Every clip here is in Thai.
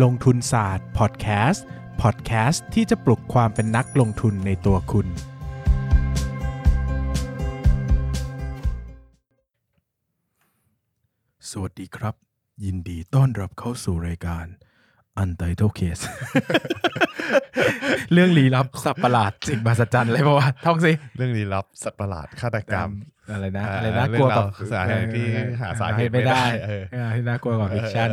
ลงทุนศาสตร์พอดแคสต์พอดแคสต์ที่จะปลุกความเป็นนักลงทุนในตัวคุณ สวัสดีครับ ยินดีต้อนรับเข้าสู่รายการ Untitled Case เรื่องลี้ลับสับประหลาดสิ่งมหัศจรรย์อะไรเพราะว่าท่องสิ เรื่องลี้ลับสัตว์ประหลาดฆาตกรรม อะไรนะเอ่ออะไรนะกลัวกับเรื่องราวสาเหตุที่หาสาเหตุไม่ได้ไม่ได้เออเออที่น่ากลัวกว่าฟิกชัน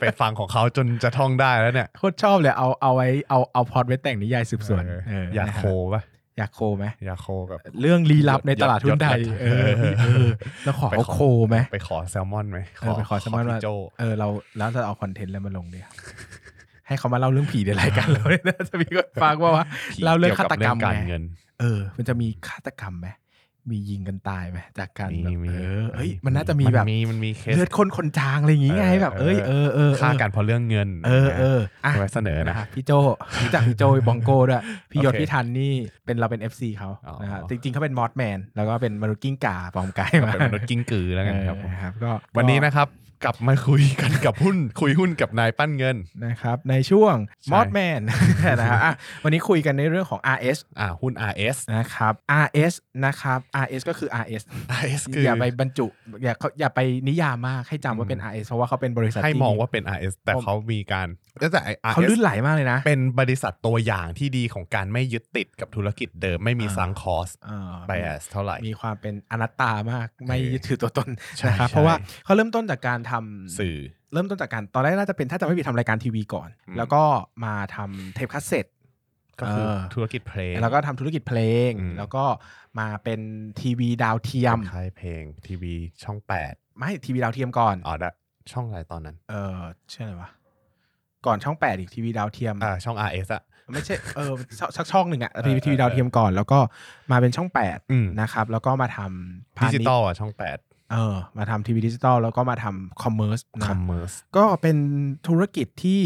ไปฟังของเขาจนจะท่องได้แล้วเนี่ยโคตรชอบเลยเอาเอาไว้เอาเอาพล็อดไว้แต่งนิยายสืบสวนเออเอออยากนะฮะโคปะ อยากโคไหมอยากโคแบบเรื่องลี้ลับในตลาดหุ้นไทยยศยศเออเออแล้วขอเอาโคไหมไปขอแซลมอนไหมเออไปขอสมอนว่าพี่โจเออเราแล้วจะเอาคอนเทนต์อะไรมาลงเนี่ยให้เขามาเล่าเรื่องผีในรายการเราเนี่ยนะจะมีคนฟังว่าว่าเล่าเรื่องฆาตกรรมเกี่ยวบเรื่องการไงเงินเออ มันจะมีฆาตกรรมไหม มียิงกันตายไหมจากการมีแบบมีเออเฮ้ยมันน่าจะมีแบบนมีมันมีเคสเลือดข้นคนจางอะไรอย่างงี้ไงแบบ เอ้ยเออเออเออฆ่ากันเพราะเรื่องเงิน เออเอออะไว้เสนอนะนะครับพี่โจรู้จักพี่โจบองโก้ด้วยพี่ยศโอเคพี่ทันนี่เป็นเราเป็น FC เขาอ๋อนะครับจริงๆเขาเป็น Mothman แล้วก็เป็นมนุษย์กิ้งก่าปลอมกายมาเป็นมนุษย์กิ้งกือแล้วกันครับผมเออครับก็วันนี้นะครับกลับมาคุยกันกับหุ้น คุยหุ้นกับนายปั้นเงินนะครับในช่วงใช่ Mothman นะครับอะวันนี้คุยกันในเรื่องของ RS อ่าหุ้น RS นะครับ RS นะครับ RS ก็คือ RS RS คืออย่าไปบรรจุอย่าเขาอย่าไปนิยามมากให้จำว่าเป็น RS เพราะว่าเขาเป็นบริษัทให้ที่มองว่าเป็น RS แต่เขามีการแต่ไอ้เขา RS ลื่นไหลมากเลยนะ เป็นบริษัทตัวอย่างที่ดีของการไม่ยึดติดกับธุรกิจเดิมไม่มีอ่า sunk cost เออ bias เท่าไหร่มีความเป็นอนัตตามากไม่เออยึดถือตัวตนใช่นะครับใช่เพราะว่าเขาเริ่มต้นจากการทำสื่อ เริ่มต้นจากการตอนแรกน่าจะเป็นถ้าจะไม่ผิดทำรายการทีวีก่อนอืมแล้วก็มาทำเทปคาสเซ็ตก็คือเออธุรกิจเพลง แล้วก็ทำธุรกิจเพลงอืมแล้วก็มาเป็นทีวีดาวเทียมค่ายเพลงทีวีช่องแปดไม่ทีวีดาวเทียมก่อนอ๋อได้ช่องอะไรตอนนั้น เออชื่ออะไรวะก่อนช่องแปดอีกทีวีดาวเทียมอ่าช่อง RS อะไม่ใช่เออสักช่องหนึ่งอะเออทีวีทีวีดาวเทียมก่อน แล้วก็มาเป็นช่องแปดอืมนะครับ แล้วก็มาทำพาดิณิชย์ดิจิตอลอะช่องแปด เออมาทำทีวีดิจิตอลแล้วก็มาทำ commerce นะ commerce ก็เป็นธุรกิจที่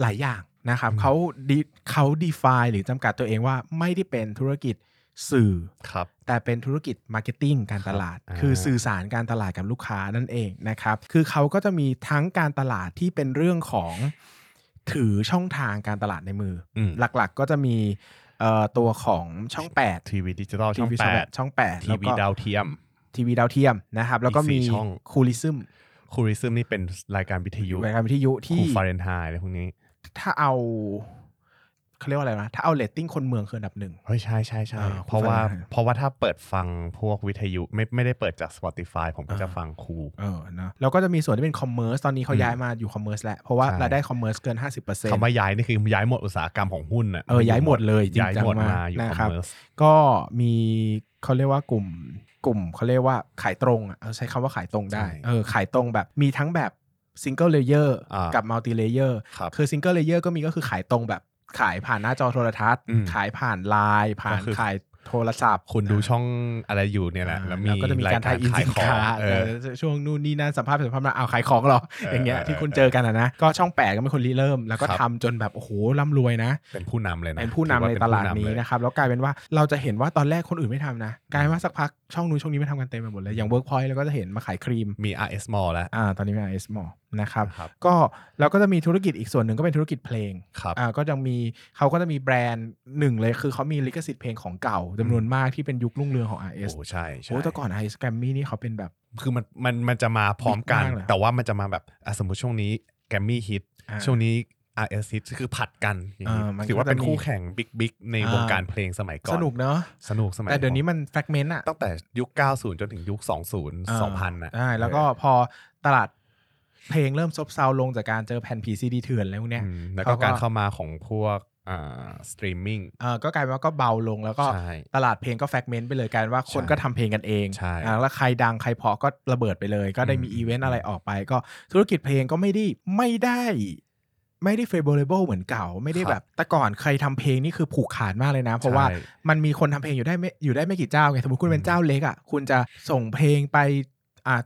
หลายอย่างนะครับอืมเขาดีเขา define หรือจำกัดตัวเองว่าไม่ได้เป็นธุรกิจสื่อครับแต่เป็นธุรกิจ marketing การตลาดอ่าคือสื่อสารการตลาดกับลูกค้านั่นเองนะครับคือเขาก็จะมีทั้งการตลาดที่เป็นเรื่องของถือช่องทางการตลาดในมืออืมหลักๆก็จะมีเอ่อตัวของช่อง 8 ทีวีดิจิตอลช่องทีวีแปดช่อง8ทีวีดาวเทียม ทีวีดาวเทียมนะครับ แล้วก็อีกสี่มีช่อง Coolism Coolism นี่เป็นรายการวิทยุรายการวิทยุที่ Cool Fahrenheit อะไรพวกนี้ ถ้าเอาเขาเรียกว่าอะไรนะ ถ้าเอาเรตติ้งคนเมืองคืออันดับหนึ่งเฮ้ยใช่ใช่ใช่อ่าเพราะว่า Cool Fahrenheit เพราะว่าถ้าเปิดฟังพวกวิทยุไม่ไม่ได้เปิดจาก Spotify ผมก็จะอ่าฟัง Cool เออนะแล้วก็จะมีส่วนที่เป็น commerce ตอนนี้เขาอืมย้ายมาอยู่ commerce แล้ว เพราะว่าใช่รายได้ commerce เกิน 50%คำว่าย้ายนี่คือย้ายหมดอุตสาหกรรมของหุ้นอะเออย้ายหมดเลยจริงย้ายทั้งหมดมากมาอยู่ commerce นะครับก็มีเขาเรียกว่ากลุ่ม กลุ่มเขาเรียกว่าขายตรงอะเอาใช้คำว่าขายตรงได้ใช่เออขายตรงแบบมีทั้งแบบ single layer อ่ากักับ multi layer ครับคือ single layer ก็มีก็คือขายตรงแบบขายผ่านหน้าจอโทรทัศน์อืมขายผ่านไลน์ผ่านก็คือขาย โทรศัพท์คุณดูช่องอะไรอยู่เนี่ยแหละอ่าแล้วมีแล้วก็จะมีการ tie-in สินค้าเออเออช่วงนู่นนี่นั่นสัมภาษณ์สัมภาษณ์มาเอาขายของเหรอเอออย่างเงี้ยเออที่คุณเจอกันอะนะก็ช่องแปดก็เป็นคนริเริ่ม แล้วก็ครับทำจนแบบโอ้โหร่ำรวยนะ เป็นผู้นำเลยนะเป็นผู้นำถือว่ในเป็ตลาดผู้ำนี้เลยนะครับแล้วกลายเป็นว่าเราจะเห็นว่าตอนแรกคนอื่นไม่ทำนะกลายเป็นว่าสักพักช่องนู้นช่องนี้ไม่ทำกันเต็มไปหมดเลยอย่าง Workpoint เราก็จะเห็นมาขายครีมมี RS Mall แล้วอ่าตอนนี้เป็น RS Mall นะครับครับก็เราก็จะมีธุรกิจอีกส่วนหนึ่งก็เป็นธุรกิจเพลงครับอ่าก็ยังมีเขาก็จะมีแบรนด์หนึ่งเลยคือเขามีลิขสิทธิ์เพลงของเก่าจำนวนมากที่เป็นยุครุ่งเรืองของ RS โอ้ใช่ใช่โอ้แต่ก่อน RS Grammy นี่เขาเป็นแบบ คือมันมันมันจะมาพร้อมกันบิ๊กมากเลยแต่ว่ามันจะมาแบบอะสมมติช่วงนี้แกรมมี่ฮิตอ่าช่วงนี้ RS hit คือผลัดกันอย่างนี้อ่ามันถือว่าก็จะเป็นมีคู่แข่ง big big ในอ่าวงการเพลงสมัยก่อน สนุกเนอะสนุกสมัยแต่เดี๋ยวนี้ก่อมัน fragment อะตั้งแต่ยุค 90 จนถึงยุค 20 2000น่ะใช่แล้วก็พอตลาด เพลงเริ่มซบเซาลงจากการเจอแผ่นผีซีดีเถื่อนอะไรพวกเนี้ยอืมแล้วเขาก็ก็การเข้ามาของพวกอ่าสตรีมมิ่งเออก็กลายเป็นว่าก็เบาลงแล้วก็ใช่ตลาดเพลงก็ fragment ไปเลยกลายเป็นว่าคนใช่ก็ทำเพลงกันเองใช่อ่าแล้วใครดังใครเพอก็ระเบิดไปเลย ก็ได้มีอืมอีเวนต์อะไรออกไป ก็ธุรกิจเพลงก็ไม่ได้ไม่ได้ไม่ได้ favorable เหมือนเก่า ไม่ได้แบบแต่ก่อนใครทำเพลงนี่คือผูกขาดมากเลยนะ เพราะว่าใช่มันมีคนทำเพลงอยู่ได้ไม่อยู่ได้ไม่กี่เจ้าไงสมมติคุณเป็นเจ้าเล็กอะคุณจะส่งเพลงไปอ่า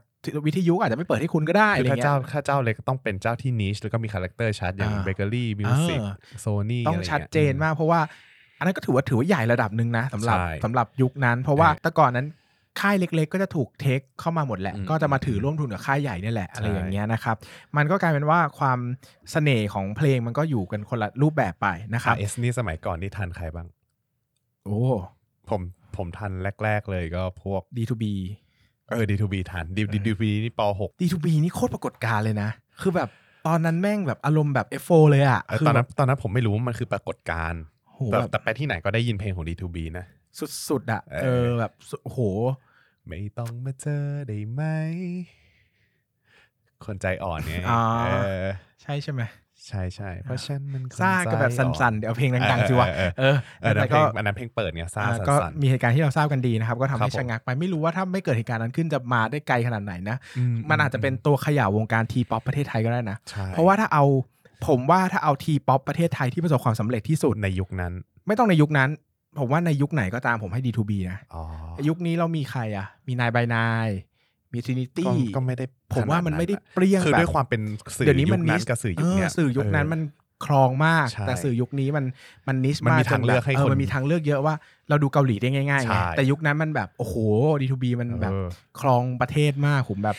วิทยุอาจจะไม่เปิดให้คุณก็ได้คือะไรเงี้ยเจ้าถ้าเจ้าเล็กก็ต้องเป็นเจ้าที่ niche แล้วก็มีคาแรคเตอร์ชัดอย่างอ่า Bakery Music เออโซนี่ต้องชัดเจนมากเพราะว่า อันนั้นก็ถือว่าถือว่าใหญ่ระดับหนึ่งนะสำหรับใช่สำหรับยุคนั้น เพราะว่าเออแต่ก่อนนั้นค่ายเล็กๆ ก็จะถูกเทคเข้ามาหมดแหละอืมก็จะมาถือร่วมทุนกับค่ายใหญ่เนี่ยแหละอะไรใช่อย่างเงี้ยนะครับ มันก็กลายเป็นว่าความเสน่ห์ของเพลงมันก็อยู่กันคนละรูปแบบไปนะครับเอสนี่สมัยก่อนนี่ทันใครบ้าง โอ้ผมผมทันแรก ๆ เลยก็พวก D2B เออ D2B ทัน D D2B นี่ป .6 D2B นี่โคตรปรากฏการณ์เลยนะ คือแบบตอนนั้นแม่งแบบอารมณ์แบบ F4 เลยอะเออคืตอนนั้นแบบตอนนั้นผมไม่รู้ว่ามันคือปรากฏการณ์โหแต่แบบแต่ไปที่ไหนก็ได้ยินเพลงของ D2B นะ สุดๆอะเออเออแบบสุดโห ไม่ต้องมาเจอได้ไหม คนใจอ่อนเนี่ยอ๋อเออใช่ใช่ไหม ใช่ใช่เพราะฉันมันคนซ่าก็แบบใจอ่อสั่นๆ เดี๋ยวเอาเพลงดังๆสิวะเออเออเออแต่เพลก็งอันนั้นเพลงเปิดเนี่ยซ่าอ่าสั่ก็นมีเหตุการณ์ที่เราทราบกันดีนะครับ ก็ทำครัให้บผมชะงักไปไม่รู้ว่าถ้าไม่เกิดเหตุการณ์นั้นขึ้นจะมาได้ไกลขนาดไหนนะๆอืมันอาจจะเป็นตัวเขย่าวงการทีป๊อปประเทศไทยก็ได้นะใช่เพราะว่าถ้าเอาผมว่าถ้าเอา T-pop ประเทศไทยที่ประสบความสำเร็จที่สุดในยุคนั้น ไม่ต้องในยุคนั้น ผมว่าในยุคไหนก็ตามผมให้ D2B นะอ๋อยุคนี้เรามีใครอะ มี Nine by Nine มี Trinity ก็ก็ไม่ได้ผมว่ามันไม่ได้เปรี้ยงขนาดคือแบบด้วยความเป็นสื่อเดี๋ยวนี้มัน niche ยุคนั้นกับสื่อยุคเนี้ยเออสื่อยุคนั้นเออมันครองมากใช่แต่สื่อยุคนี้มันมัน niche มันมากมีทางเลือกให้จนแบบคนมันมีทางเลือกเยอะว่าเราดูเกาหลีได้ง่ายๆใช่ไงแต่ยุคนั้นมันแบบโอ้โห D2B มันแบบเออครองประเทศมากผมแบบ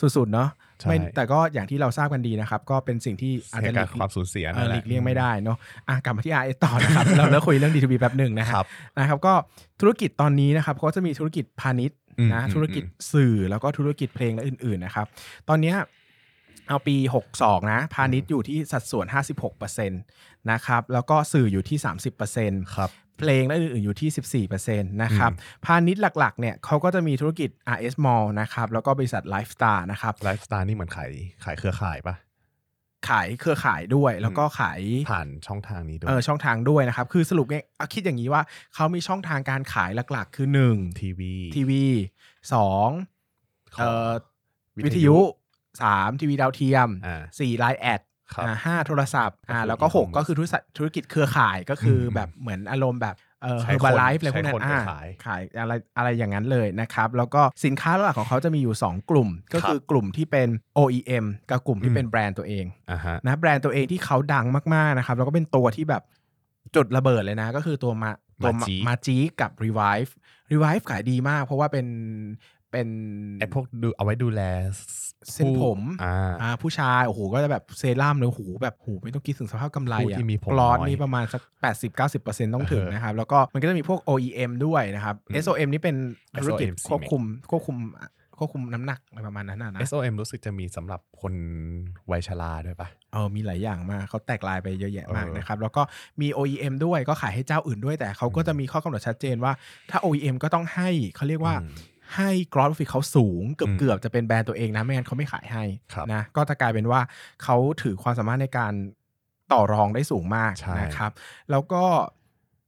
สุดๆเนาะใช่ไม่แต่ก็อย่างที่เราทราบกันดีนะครับ ก็เป็นสิ่งที่อาจเหจะตุหกาลีรกณ์ความสูญเสียเอนั่อนแหหละลีกเลี่ยงไม่ได้เนาะอะกลับมาที่ RS ต่อนะครับ เราเลิกคุยเรื่อง D2B แป๊บหนึ่งนะฮะครับนะครับ ก็ธุรกิจตอนนี้นะครับก็จะมีธุรกิจพาณิชย์อืม นะอืมธุรกิจสื่อแล้วก็ธุรกิจเพลงและอื่น ๆ นะครับ ตอนเนี้ยเอาปี 62 นะพาณิชย์อยู่ที่สัดส่วน 56%นะครับ แล้วก็สื่ออยู่ที่ 30%ครับเพลงและอื่นๆอยู่ที่ 14%นะครับ พาณิชย์หลักๆ เนี่ยเขาก็จะมีธุรกิจ RS Mall นะครับ แล้วก็บริษัท Lifestar นะครับ Lifestar นี่เหมือนขายขายเครือข่ายปะ ขายเครือข่ายด้วย แล้วก็ขายผ่านช่องทางนี้ด้วยเออช่องทางด้วยนะครับ คือสรุปง่ายเอาคิดอย่างนี้ว่าเขามีช่องทางการขายหลักๆ คือ1ทีวีทีวีสองเอ่อวิทยุ3ทีวีดาวเทียมอ่า4 LINE ad ครับอ่าห้าโทรศัพท์อ่าก็คือแล้วก็ e-commerce 6ก็คือธุรกิจธุรกิจเครือข่ายก็คืออมแบบเหมือนอารมณ์แบบ เอ่อใช้เฮอร์บาไลฟ์คนอะไรพวกนั้ใช้คนนอ่าไปขายขายอะไรอะไรอย่างนั้นเลยนะครับ แล้วก็สินค้าหลักของเขาจะมีอยู่ 2 กลุ่ม ก็คือกลุ่มที่เป็น OEM กับกลุ่มที่อืมเป็นแบรนด์ตัวเองอ่าฮะนะแบรนด์ตัวเองที่เขาดังมากๆนะครับ แล้วก็เป็นตัวที่แบบจุดระเบิดเลยนะ ก็คือตัวมาตัวมาจิมาจีกับ Revive Revive ขายดีมาก เพราะว่าเป็นเป็นไอพวกดูเอาไว้ดูแล เส้นผมอ่าอ่าผู้ชายโอ้โหก็จะแบบเซรั่มเลยโอ้โหแบบโอ้โหไม่ต้องคิดถึงสภาพกำไรผู้อะที่มีผมกลอสน้อย นี่ประมาณสัก 80-90%ต้องถึงเออนะครับ แล้วก็มันก็จะมีพวก OEM ด้วยนะครับ อืม SOM นี่เป็นธุรกิจ SOM ควบคุมควบคุมควบคุมน้ำหนักอะไรประมาณนั้นนะนะ SOM รู้สึกจะมีสำหรับคนวัยชราด้วยปะ เออมีหลายอย่างมากเขาแตกลายไปเยอะแยะมากเออนะครับ แล้วก็มี OEM ด้วยก็ขายให้เจ้าอื่นด้วยแต่เขาก็จะมีข้อกำหนดชัดเจนว่าถ้า OEM ก็ต้องให้เขาเรียกว่า อืม ให้ gross profit เขาสูงเกือบอืมเกือบจะเป็นแบรนด์ตัวเองนะ ไม่งั้นเขาไม่ขายให้ครับนะก็จะกลายเป็นว่าเขาถือความสามารถในการต่อรองได้สูงมากใช่นะครับ แล้วก็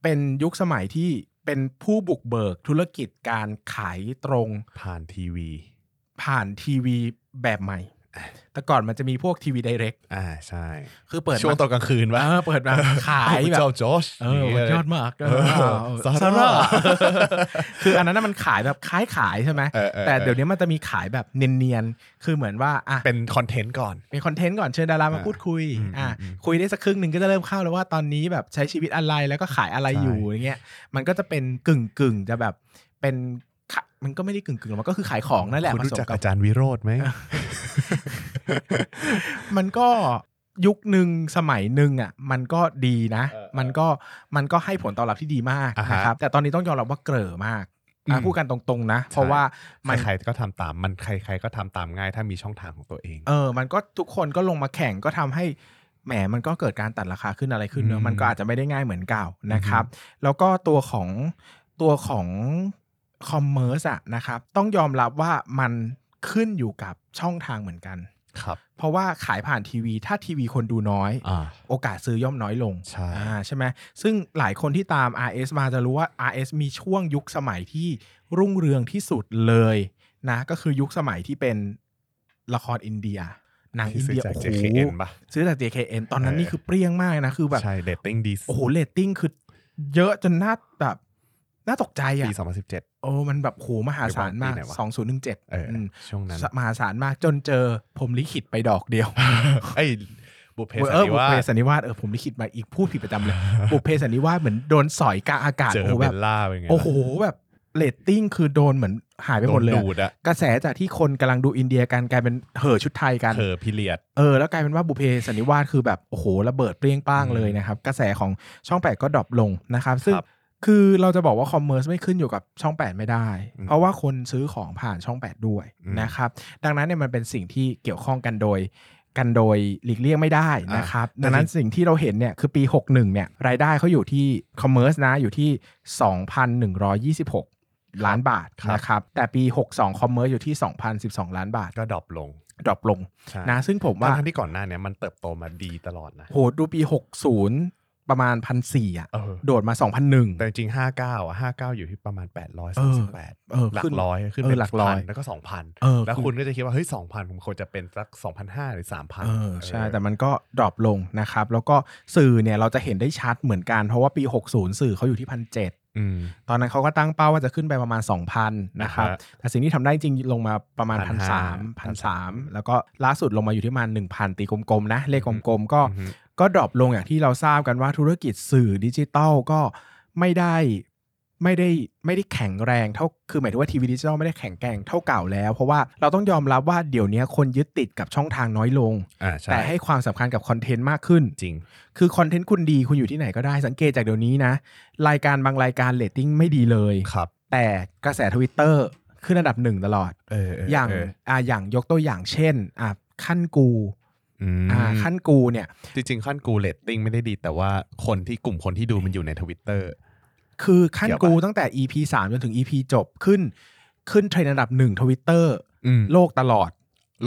เป็นยุคสมัยที่เป็นผู้บุกเบิกธุรกิจการขายตรงผ่านทีวี ผ่านทีวีแบบใหม่ แต่ก่อนมันจะมีพวกทีวีไดเรกอ่าใช่ คือเปิดช่วงมาตอนกลางคืนปะเออเปิดมาขายพระแบบเจ้าจอชเออมันยอดมากเอเอออซาซาร่าร่าคืออันนั้นนะมันขายแบบคล้ายขายใช่ไหมเออเออแต่เดี๋ยวนี้มันจะมีขายแบบเนียนๆ คือเหมือนว่าอะเป็นคอนเทนต์ก่อน เป็นคอนเทนต์ก่อนเชิญดารามาอ่าพูดคุยอืมอะอืมคุยได้สักครึ่งหนึ่งก็จะเริ่มเข้าแล้วว่าตอนนี้แบบใช้ชีวิตอะไรแล้วก็ขายอะไรใช่อยู่อย่างเงี้ยมันก็จะเป็นกึ่งกึ่งๆจะแบบเป็นขะ มันก็ไม่ได้กึ่งกึ่งๆหรอกมันก็คือขายของนั่นแหละคุณผรู้สมจักกับอาจารย์วิโรธไหมมันก็ยุคหนึ่งสมัยหนึ่งอะมันก็ดีนะเออเออมันก็มันก็ให้ผลตอบรับที่ดีมากอ่าฮะนะครับแต่ตอนนี้ต้องยอมรับว่าเกลอมากอะอืมพูดกันตรงๆนะ เพราะว่ามันใครๆก็ทำตามมันใครๆก็ทำตามง่ายถ้ามีช่องทางของตัวเอง เออ มันก็ทุกคนก็ลงมาแข่งก็ทำให้แหมมันก็เกิดการตัดราคาขึ้นอะไรขึ้นเนอือะมมันก็อาจจะไม่ได้ง่ายเหมือนเก่านะครับ แล้วก็ตัวของตัวของ commerce อะนะครับต้องยอมรับว่ามันขึ้นอยู่กับช่องทางเหมือนกันครับเพราะว่าขายผ่านทีวี ถ้าทีวีคนดูน้อยอ่าโอกาสซื้อย่อมน้อยลงใช่อ่าใช่ไหมซึ่งหลายคนที่ตาม RS มาจะรู้ว่า RS มีช่วงยุคสมัยที่รุ่งเรืองที่สุดเลยนะก็คือยุคสมัยที่เป็นละครอินเดียหนังที่อินซื้อเดียจากโอ้โห JKN ปะซื้อจาก JKN ตอนนั้นเออนี่คือเปรี้ยงมากนะคือแบบใช่เรตติ้งดีโอ้โหเรตติ้งคือเยอะจนน่าแบบ น่าตกใจอะปี 2017 โอ้มันแบบโหมหาศาลมาก ปีไหนวะ 2017เอออมช่วงนั้นมหาศาลมากจนเจอพรหมลิขิตไปดอกเดียว ไอ้ยบุพเพสันเออนิบุพวาเพสสันนิวาสเออพรหมลิขิตมาอีกพูดผิดประจำเลย บุพเพสันนิวาสเหมือนโดนสอยกลางอากาศเจอโอ้โหเบแบบ ลล่าเป็นไงโอ้โหแบบเรตติ้งคือโดนเหมือนหายไปหมดเลยโนอะดูดอะกระแสจากที่คนกำลังดูอินเดียกันกลายเป็นเห่อชุดไทยกัน เออ period เออแล้วกลายเป็นว่าบุพเพสันนิวาสคือแบบ โอ้โหระเบิดเปรี้ยงป้างอืมเลยนะครับ กระแสของช่องแปดก็ drop ลงนะครับ ซึ่งครับ คือเราจะบอกว่า commerce ไม่ขึ้นอยู่กับช่อง 8 ไม่ได้อืมเพราะว่าคนซื้อของผ่านช่อง 8 ด้วยอืมนะครับ ดังนั้นเนี่ยมันเป็นสิ่งที่เกี่ยวข้องกันโดยกันโดยหลีกเลี่ยงไม่ได้นะครับอ่าดังนั้นสิ่งที่เราเห็นเนี่ยคือปี 61เนี่ยรายได้เขาอยู่ที่commerce นะอยู่ที่ 2,126 ล้านบาทครับนะครับแต่ปี 62 commerce อยู่ที่ 2,012 ล้านบาทก็ drop ลง drop ลงใช่นะซึ่งผมว่าทั้งๆที่ก่อนหน้าเนี้ยมันเติบโตมาดีตลอดนะโหดูปี 60 ประมาณพันสี่อะ เออ โดดมา2001แต่จริงๆห้าเก้าอะห้าเก้าอยู่ที่ประมาณแปดร้อยเอสามอสิบแปดเออหลัขึ้กนร้อยขึ้นเออเป็นหลักร้อยพันแล้วก็สองพันเออแล้วคือคุณก็จะคิดว่าเฮ้ยสองพันผมควรจะเป็นสักสองพันห้าหรือสามพัน เออใช่ แต่มันก็ drop ลงนะครับ แล้วก็สื่อเนี่ยเราจะเห็นได้ชัดเหมือนกัน เพราะว่าปี 60 สื่อเขาอยู่ที่พันเอืม ตอนนั้นเขาก็ตั้งเป้าว่าจะขึ้นไปประมาณ 2,000 นะครับอ่าฮะแต่สิ่งที่ทำได้จริงลงมาประมาณ1,500 1,300 1,300แล้วก็ล่าสุดลงมาอยู่ที่ประมาณ 1,000 ตีกลมๆนะ เลขกลมๆก็อือฮึก็ drop ลงอย่างที่เราทราบกันว่าธุรกิจสื่อดิจิตอลก็ไม่ได้ ไม่ได้ไม่ได้แข็งแรงเท่าคือหมายถึงว่าทีวีดิจิตอลไม่ได้แข็งแกร่งเท่าเก่าแล้ว เพราะว่าเราต้องยอมรับว่าเดี๋ยวนี้คนยึดติดกับช่องทางน้อยลง อ่าใช่แต่ให้ความสำคัญกับคอนเทนต์มากขึ้น จริง คือคอนเทนต์คุณดีคุณอยู่ที่ไหนก็ได้สังเกตจากเดี๋ยวนี้นะ รายการบางรายการเรตติ้งไม่ดีเลย ครับแต่กระแสทวิตเตอร์ขึ้นอันดับหนึ่งตลอด เออเอย่างเอ่าอย่างยกตัวอย่างเช่นอ่าคั่นกูอืมอ่าคั่นกูเนี่ย จริงๆคั่นกูเรตติ้งไม่ได้ดี แต่ว่าคนที่กลุ่มคนที่ดูมันอยู่ในทวิตเตอร์ คือคั่นเกี่ยวปะกูตั้งแต่ EP 3จนถึง EP จบขึ้น ขึ้นเทรนด์อันดับหนึ่งทวิตเตอร์อืมโลกตลอด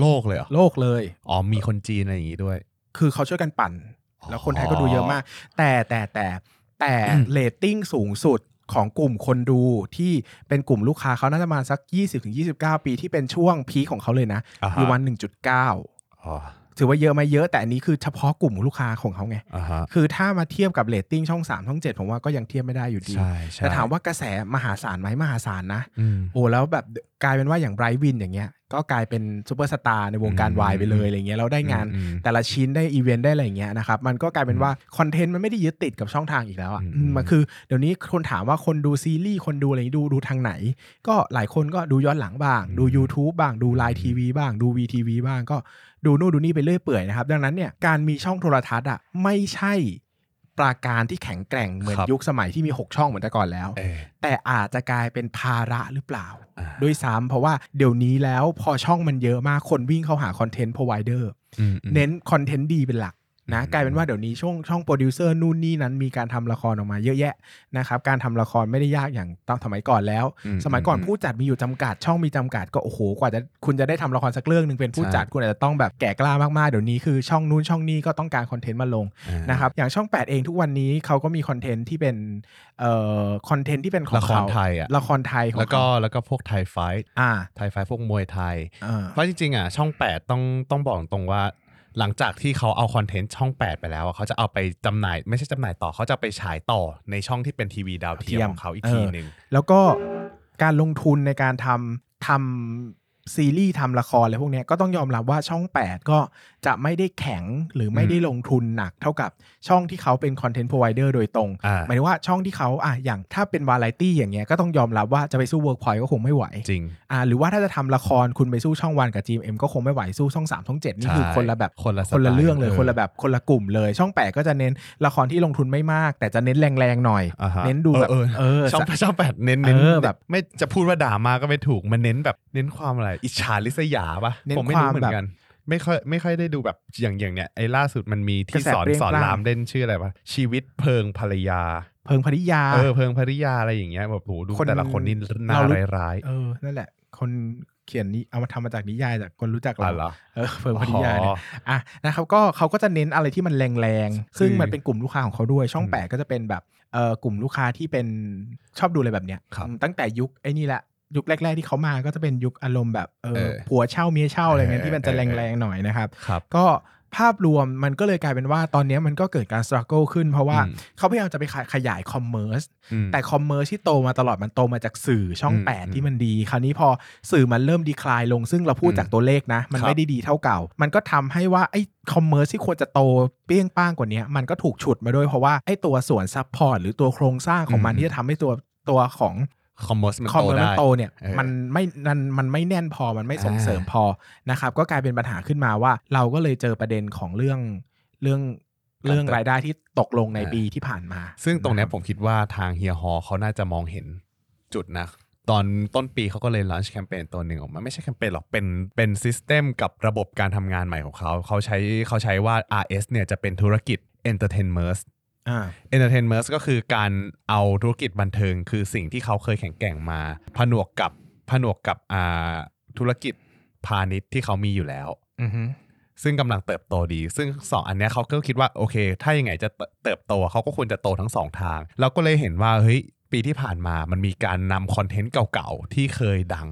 โลกเลยเหรอโลกเลย อ๋อมีคนจีนอะไรอย่างงี้ด้วย คือเขาช่วยกันปั่นอ๋อแล้วคนไทยก็ดูเยอะมาก แต่แต่แต่แต่อืมเรตติ้งสูงสุดของกลุ่มคนดูที่เป็นกลุ่มลูกค้าเขาน่าจะประมาณสัก 20-29 ปีที่เป็นช่วง peak ของเขาเลยนะอ่าอยู่ฮะวัน 1.9อ๋อ ถือว่าเยอะไหมเยอะ แต่อันนี้คือเฉพาะกลุ่มลูกค้าของเขาไงอ่าฮะคือถ้ามาเทียบกับเรตติ้งช่อง3ช่อง7ผมว่าก็ยังเทียบไม่ได้อยู่ดีใช่ใช่แต่ถามว่ากระแสมหาศาลไหมมหาศาลนะอืมโอ้แล้วแบบกลายเป็นว่าอย่างไบรท์วินอย่างเงี้ยก็กลายเป็นซูเปอร์สตาร์ในวงการอืมวายไปเลยอะไรเงี้ยแล้วได้งานอืมแต่ละชิ้นได้อีเวนต์ได้อะไรอย่างเงี้ยนะครับมันก็กลายเป็นว่าคอนเทนต์มันไม่ได้ยึดติดกับช่องทางอีกแล้วอะอืมอืมมันคือเดี๋ยวนี้คนถามว่าคนดูซีรีส์คนดูอะไรดูดูทางไหน ก็หลายคนก็ดูย้อนหลังบ้าง ดู YouTube บ้างดู LINE TV บ้างดู WeTV บ้างก็ ดูนู่นดูนี่ไปเรื่อยเปื่อยนะครับ ดังนั้นเนี่ยการมีช่องโทรทัศน์อะไม่ใช่ปราการที่แข็งแกร่งเหมือนครับยุคสมัยที่มี 6 ช่องเหมือนแต่ก่อนแล้วเออแต่อาจจะกลายเป็นภาระหรือเปล่าอ่า ด้วยซ้ำเพราะว่าเดี๋ยวนี้แล้วพอช่องมันเยอะมากคนวิ่งเข้าหา content provider อืมอืมเน้นคอนเทนต์ดีเป็นหลัก นะอืมกลายเป็นว่าเดี๋ยวนี้ช่องช่องโปรดิวเซอร์นู่นนี่นั้นมีการทำละครออกมาเยอะแยะนะครับการทำละครไม่ได้ยากอย่างตอนสมัยก่อนแล้วอืมสมัยก่อนอืมผู้จัดมีอยู่จำกัด ช่องมีจำกัดก็โอ้โหกว่าจะคุณจะได้ทำละครสักเรื่องหนึ่งเป็นผู้ใช่จัดคุณอาจจะต้องแบบแก่กล้ามากๆเดี๋ยวนี้คือช่องนู้นช่องนี้ก็ต้องการคอนเทนต์มาลงอ่านะครับอย่างช่อง 8 เองทุกวันนี้เขาก็มีคอนเทนต์ที่เป็นเอ่อคอนเทนต์ที่เป็นของละครเขาไทยอะละครไทยของแล้วก็เขาแล้วก็พวก Thai Fight อ่า Thai Fight พวกมวยไทยอ่าเพราะจริงๆอะช่อง 8 ต้องต้องบอกตรงว่า หลังจากที่เขาเอาคอนเทนต์ช่อง 8 ไปแล้วอะเขาจะเอาไปจำหน่ายไม่ใช่จำหน่ายต่อเขาจะไปฉายต่อในช่องที่เป็นทีวีดาวเทียมของเขาอีกทีหนึ่งแล้วก็การลงทุนในการทำทำ ซีรีส์ทำละครอะไรพวกเนี้ยก็ต้องยอมรับว่าช่อง 8 ก็จะไม่ได้แข็งหรือไม่ได้ลงทุนหนัก เท่ากับช่องที่เขาเป็น content provider โดยตรงอ่าหมายถึงว่าช่องที่เขาอะอย่างถ้าเป็นวาไรตี้อย่างเงี้ยก็ต้องยอมรับว่าจะไปสู้เวิร์กพอยก็คงไม่ไหวจริงอ่าหรือว่าถ้าจะทำละครคุณไปสู้ช่องวันกับ GMM ก็คงไม่ไหวสู้ช่อง3ช่อง7นี่คือใช่คนละแบบคนละสไตล์คนละเรื่องเลยเออคนละแบบคนละกลุ่มเลยช่อง 8 ก็จะเน้นละครที่ลงทุนไม่มาก แต่จะเน้นแรงๆหน่อยอ่าฮะเน้นดูแบบเออเออช่องช่องแปดเน้นเน้นเออแบบไม่จะพูดว่าด่ามาก็ไม่ถูกมันเน้นแบบเน้นความอะไรอิจฉาริษยาปะเน้นผมไม่ควารู้มเหมือนกันไม่ค่อยไม่ค่อยได้ดูแบบอย่างอย่างเนี้ยไอ้ล่าสุดมันมีกระที่แสสอนเปรี้ยงสอนปร้างรามเล่นชื่ออะไรวะชีวิตเพิงภรรยา เพิงพริยาเออเพิงภริยาอะไรอย่างเงี้ยแบบโหดูคนแต่ละคนนี่น่าเรารู้ร้ายเออนั่นแหละ คนเขียนนี้เอามาทำมาจากนิยายจากคนรู้จักๆอะเราเหรอเออเพิงพริยาเนี่ยอ๋ออะนะครับก็เขาก็จะเน้นอะไรที่มันแรงๆ ซึ่งคือมันเป็นกลุ่มลูกค้าของเขาด้วย ช่องอืม8ก็จะเป็นแบบเอ่อกลุ่มลูกค้าที่เป็นชอบดูอะไรแบบเนี้ยครับอืมตั้งแต่ยุคไอ้นี่แหละ ยุคแรก ๆ ที่เขามาก็จะเป็นยุคอารมณ์แบบเอเอออผัวเช่าเมียเช่าอะไรเงี้ยเออที่มันจะเออแรงๆหน่อยนะครับครับ ก็ภาพรวมมันก็เลยกลายเป็นว่าตอนเนี้ยมันก็เกิดการส t รั g เกิลขึ้น เพราะว่าอืมเขาพยายามจะไปขยาย commerce อืมแต่ commerce ที่โตมาตลอดมันโตมาจากสื่อช่องอืม8ที่มันดี คราวนี้พอสื่อมันเริ่มดีคลายลงซึ่งเราพูดอืมจากตัวเลขนะ มันครับไม่ได้ดีเท่าเก่า มันก็ทำให้ว่าไอ้commerce ที่ควรจะโตเปี้ยงป้างกว่านี้มันก็ถูกฉุดมาด้วยเพราะว่าไอ้ตัวส่วน support หรือตัวโครงสร้างของมันอืมที่จะทำให้ตัวตัวของ commerce มันคอมโตเมอร์ได้มันโตเนี่ยเออมันไม่มันมันไม่แน่นพอมันไม่ส่งอ่าเสริมพอนะครับก็กลายเป็นปัญหาขึ้นมาว่า เราก็เลยเจอประเด็นของเรื่องเรื่องเรื่องรายได้ที่ตกลงในปีที่ผ่านมา ซึ่งตรงเนี้ยะคบผมคิดว่าทางเฮียฮอเขาน่าจะมองเห็นจุดนะตอนต้นปีเขาก็เลย launch แคมเปญตัวหนึ่งออกมาไม่ใช่แคมเปญหรอกเป็นเป็น system กับระบบการทำงานใหม่ของเขา เขาใช้เขาใช้ว่า RS เนี่ยจะเป็นธุรกิจ Entertainment อ่า Entertainment ก็คือการเอาธุรกิจบันเทิง คือสิ่งที่เขาเคยแข็งแกร่งมา ผนวกกับผนวกกับอ่าธุรกิจพาณิชย์ที่เขามีอยู่แล้วอือฮึซึ่งกำลังเติบโตดี ซึ่งสองอันเนี้ยเขาก็คิดว่าโอเค ถ้ายังไงจะเติเติบโตเขาก็ควรจะโตทั้งสองทาง เราก็เลยเห็นว่าเฮ้ยปีที่ผ่านมามันมีการนำคอนเทนต์เก่าๆ ที่เคยดัง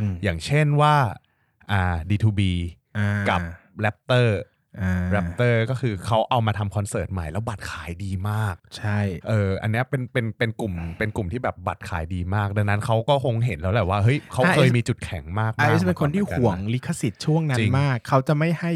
อืมอย่างเช่นว่าอ่า D2B อ่ากับ Raptor อ่า Raptor ก็คือเขาเอามาทำคอนเสิร์ตใหม่แล้วบัตรขายดีมาก ใช่เอออันเนี้ยเป็นเป็นเป็นกลุ่มเป็นกลุ่มที่แบบบัตรขายดีมาก ดังนั้นเขาก็คงเห็นแล้วแหละว่าเฮ้ยเขาเคยมีจุดแข็งมากไอซ์เป็นคนที่ห่วงลิขสิทธิ์ช่วงนั้นจริงมาก เขาจะไม่ให้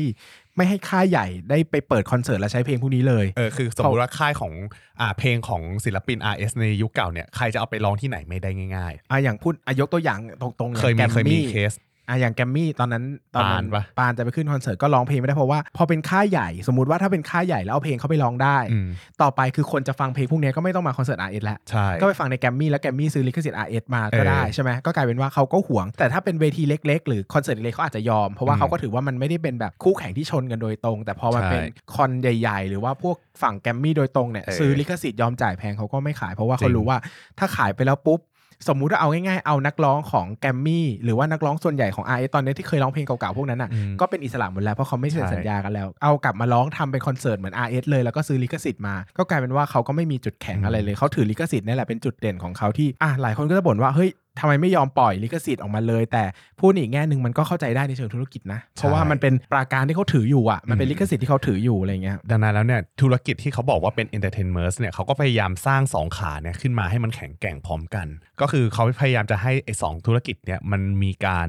ไม่ให้ค่ายใหญ่ได้ไปเปิดคอนเสิร์ตและใช้เพลงพวกนี้เลยเออคือสมมติว่าค่ายของอ่าเพลงของศิลปิน RS ในยุคเก่าเนี่ยใครจะเอาไปร้องที่ไหนไม่ได้ง่ายอะอย่างพูดอายกตัวอย่างตรงๆๆเคยมีอางเคยมีแกรเคส อะอย่างแกรมมี่ตอนนั้นตอนนั้นปานปะ ปานจะไปขึ้นคอนเสิร์ตก็ร้องเพลงไม่ได้เพราะว่าพอเป็นค่ายใหญ่สมมติว่าถ้าเป็นค่ายใหญ่แล้วเอาเพลงเขาไปร้องได้ อืมต่อไปคือคนจะฟังเพลงพวกนี้ก็ไม่ต้องมาคอนเสิร์ต RS แล้ว ใช่ ก็ไปฟังในแกรมมี่แล้วแกรมมี่ซื้อลิขสิทธิ์ RS มาก็ได้เออใช่ไหมก็กลายเป็นว่าเขาก็ห่วง แต่ถ้าเป็นเวทีเล็ก ๆ หรือคอนเสิร์ตเล็กๆเขาอาจจะยอม เพราะว่าอืมเขาก็ถือว่ามันไม่ได้เป็นแบบคู่แข่งที่ชนกันโดยตรง แต่พอมันใช่เป็นคอนใหญ่ ๆ หรือว่าพวกฝั่งแกรมมี่โดยตรงเนี่ยเออซื้อลิขสิทธิ์ยอมจ่ายแพงเขาก็ไม่ขายเพราะว่าเขาจริง รู้ว่าถ้าขายไปแล้วปุ๊บ สมมุติว่าเอาง่ายๆ เอานักร้องของแกรมมี่หรือว่านักร้องส่วนใหญ่ของ RS ตอนนี้ที่เคยร้องเพลงเก่าๆพวกนั้นอะอืมก็เป็นอิสระหมดแล้วเพราะเขาไม่เซ็นใช่สัญญากันแล้ว เอากลับมาร้องทำเป็นคอนเสิร์ตเหมือน RS เลยแล้วก็ซื้อลิขสิทธิ์มาก็กลายเป็นว่าเขาก็ไม่มีจุดแข็งอะไรเลยเขาถือลิขสิทธิ์นี่แหละเป็นจุดเด่นของเขาที่อะหลายคนก็จะบ่นว่าเฮ้ย ทำไมไม่ยอมปล่อยลิขสิทธิ์ออกมาเลย แต่พูดอีกแง่หนึ่งมันก็เข้าใจได้ในเชิงธุรกิจนะ เพราะว่ามันเป็นปราการที่เขาถืออยู่อะมันเป็นลิขสิทธิ์ที่เขาถืออยู่อะไรเงี้ยดังนั้นแล้วเนี่ยธุรกิจที่เขาบอกว่าเป็น entertainment เนี่ยเขาก็พยายามสร้างสองขาเนี่ยขึ้นมาให้มันแข็งแกร่งพร้อมกัน ก็คือเขาพยายามจะให้ไอ้สองธุรกิจเนี่ยมันมีการ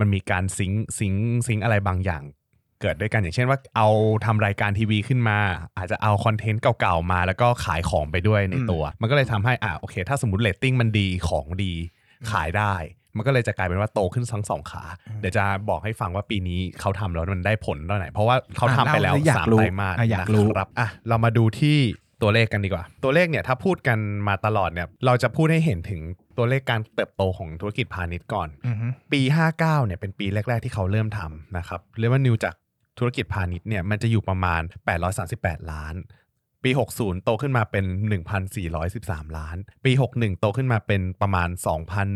มันมีการซิงค์ซิงค์ซิงค์อะไรบางอย่างเกิดด้วยกันอย่างเช่นว่าเอาทำรายการทีวีขึ้นมา อาจจะเอาคอนเทนต์เก่าๆมา แล้วก็ขายของไปด้วยในตัว มันก็เลยทำให้อะโอเค ถ้าสมมติเรตติ้งมันดีของดี ขายได้ มันก็เลยจะกลายเป็นว่าโตขึ้นทั้งสองขา เดี๋ยวจะบอกให้ฟังว่าปีนี้เขาทำแล้วมันได้ผลเท่าไหร่เพราะว่าเขาทำไปแล้วอะเล่าเลยอยากสามรู้ไตรมาสอะอยากรู้นะครับอะเรามาดูที่ตัวเลขกันดีกว่า ตัวเลขเนี่ยถ้าพูดกันมาตลอดเนี่ยเราจะพูดให้เห็นถึงตัวเลขการเติบโตของธุรกิจพาณิชย์ก่อนอือฮึปี 59เนี่ยเป็นปีแรก ๆ ที่เขาเริ่มทำนะครับเรียกว่านิวจากธุรกิจพาณิชย์เนี่ยมันจะอยู่ประมาณ 838 ล้าน ปี 60 โตขึ้นมาเป็น 1,413 ล้าน ปี 61 โตขึ้นมาเป็นประมาณ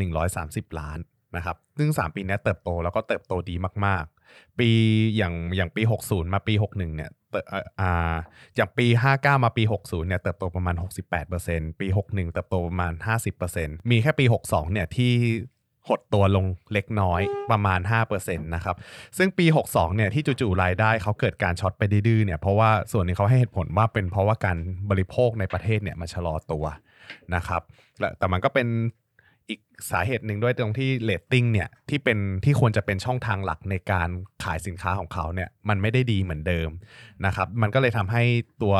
2,130 ล้านนะครับ ซึ่ง 3 ปีนี้เติบโตแล้วก็เติบโตดีมาก ๆ ปีอย่างอย่างปี 60 มาปี 61 เนี่ยเติบเอ่ออ่าอย่างปี 59 มาปี 60 เนี่ยเติบโตประมาณ 68%ปี 61 เติบโตประมาณ 50%มีแค่ปี 62 เนี่ยที่ หดตัวลงเล็กน้อยประมาณ 5%นะครับ ซึ่งปี 62 เนี่ยที่จู่ๆรายได้เขาเกิดการช็อตไปดื้อเนี่ยเพราะว่าส่วนนึงเขาให้เหตุผลว่าเป็นเพราะว่าการบริโภคในประเทศเนี่ยมันชะลอตัวนะครับและแต่มันก็เป็นอีกสาเหตุหนึ่งด้วยตรงที่เรตติ้งเนี่ยที่เป็นที่ควรจะเป็นช่องทางหลักในการขายสินค้าของเขาเนี่ยมันไม่ได้ดีเหมือนเดิมนะครับมันก็เลยทำให้ตัว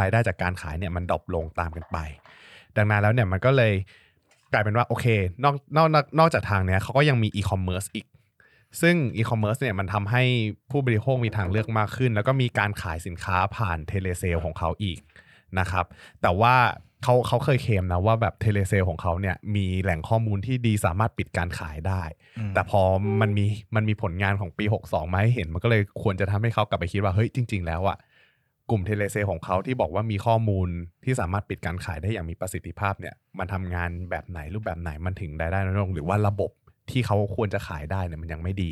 รายได้จากการขายเนี่ยมัน drop ลงตามกันไป ดังนั้นแล้วเนี่ยมันก็เลย กลายเป็นว่าโอเคนอกนอกนอกนอกจากทางเนี้ยเขาก็ยังมีอีคอมเมิร์ซอีก ซึ่งอีคอมเมิร์ซเนี่ยมันทำให้ผู้บริโภคมีทางเลือกมากขึ้น แล้วก็มีการขายสินค้าผ่าน telesales ของเขาอีกนะครับ แต่ว่าเขาเขาเคยเคลมนะว่าแบบ telesales ของเขาเนี่ยมีแหล่งข้อมูลที่ดีสามารถปิดการขายได้อืมแต่พอมันมีมันมีผลงานของปี 62 มาให้เห็น มันก็เลยควรจะทำให้เขากลับไปคิดว่าเฮ้ยจริง ๆ แล้วอะ กลุ่มเทเลเซของเขาที่บอกว่ามีข้อมูลที่สามารถปิดการขายได้อย่างมีประสิทธิภาพเนี่ย มันทำงานแบบไหนรูปแบบไหนมันถึงได้ได้น้อยลงหรือว่าระบบที่เขาควรจะขายได้เนี่ยมันยังไม่ดี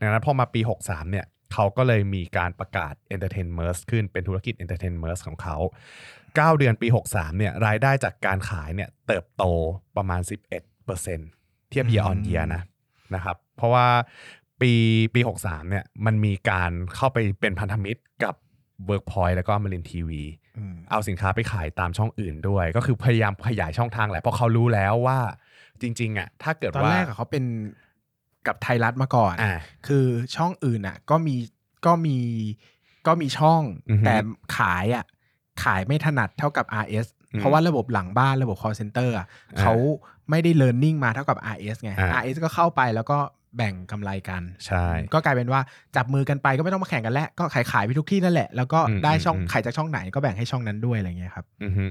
ดังนั้นพอมาปี 63 เนี่ยเขาก็เลยมีการประกาศ Entertainment ขึ้นเป็นธุรกิจ Entertainment ของเขา 9 เดือนปี 63 เนี่ยรายได้จากการขายเนี่ยเติบโตประมาณ 11%เทียบ year on year นะนะครับ เพราะว่าปีปี 63 เนี่ยมันมีการเข้าไปเป็นพันธมิตรกับ Workpoint แล้วก็ม r รินทีวีอืมเอาสินค้าไปขายตามช่องอื่นด้วย ก็คือพยายามขยายช่องทางแหละเพราะเขารู้แล้วว่าจริง ๆอะถ้าเกิดตอนว่าแรกอะเขาเป็นกับไทยรัฐมาก่อนอ่าคือช่องอื่นอะ ก็มีก็มีก็มีช่องอือฮึแต่ขายอะขายไม่ถนัดเท่ากับ RS อืมเพราะว่าระบบหลังบ้านระบบ call center อะอ่าเขาไม่ได้ learning มาเท่ากับ RS ไงอ่า RS ก็เข้าไปแล้วก็ แบ่งกำไรกันใช่ ก็กลายเป็นว่าจับมือกันไปก็ไม่ต้องมาแข่งกันแล้ว ก็ขายขายไปทุกที่นั่นแหละ แล้วก็อืมได้ช่องอืมขายจากช่องไหนก็แบ่งให้ช่องนั้นด้วยอะไรเงี้ยครับอือฮึ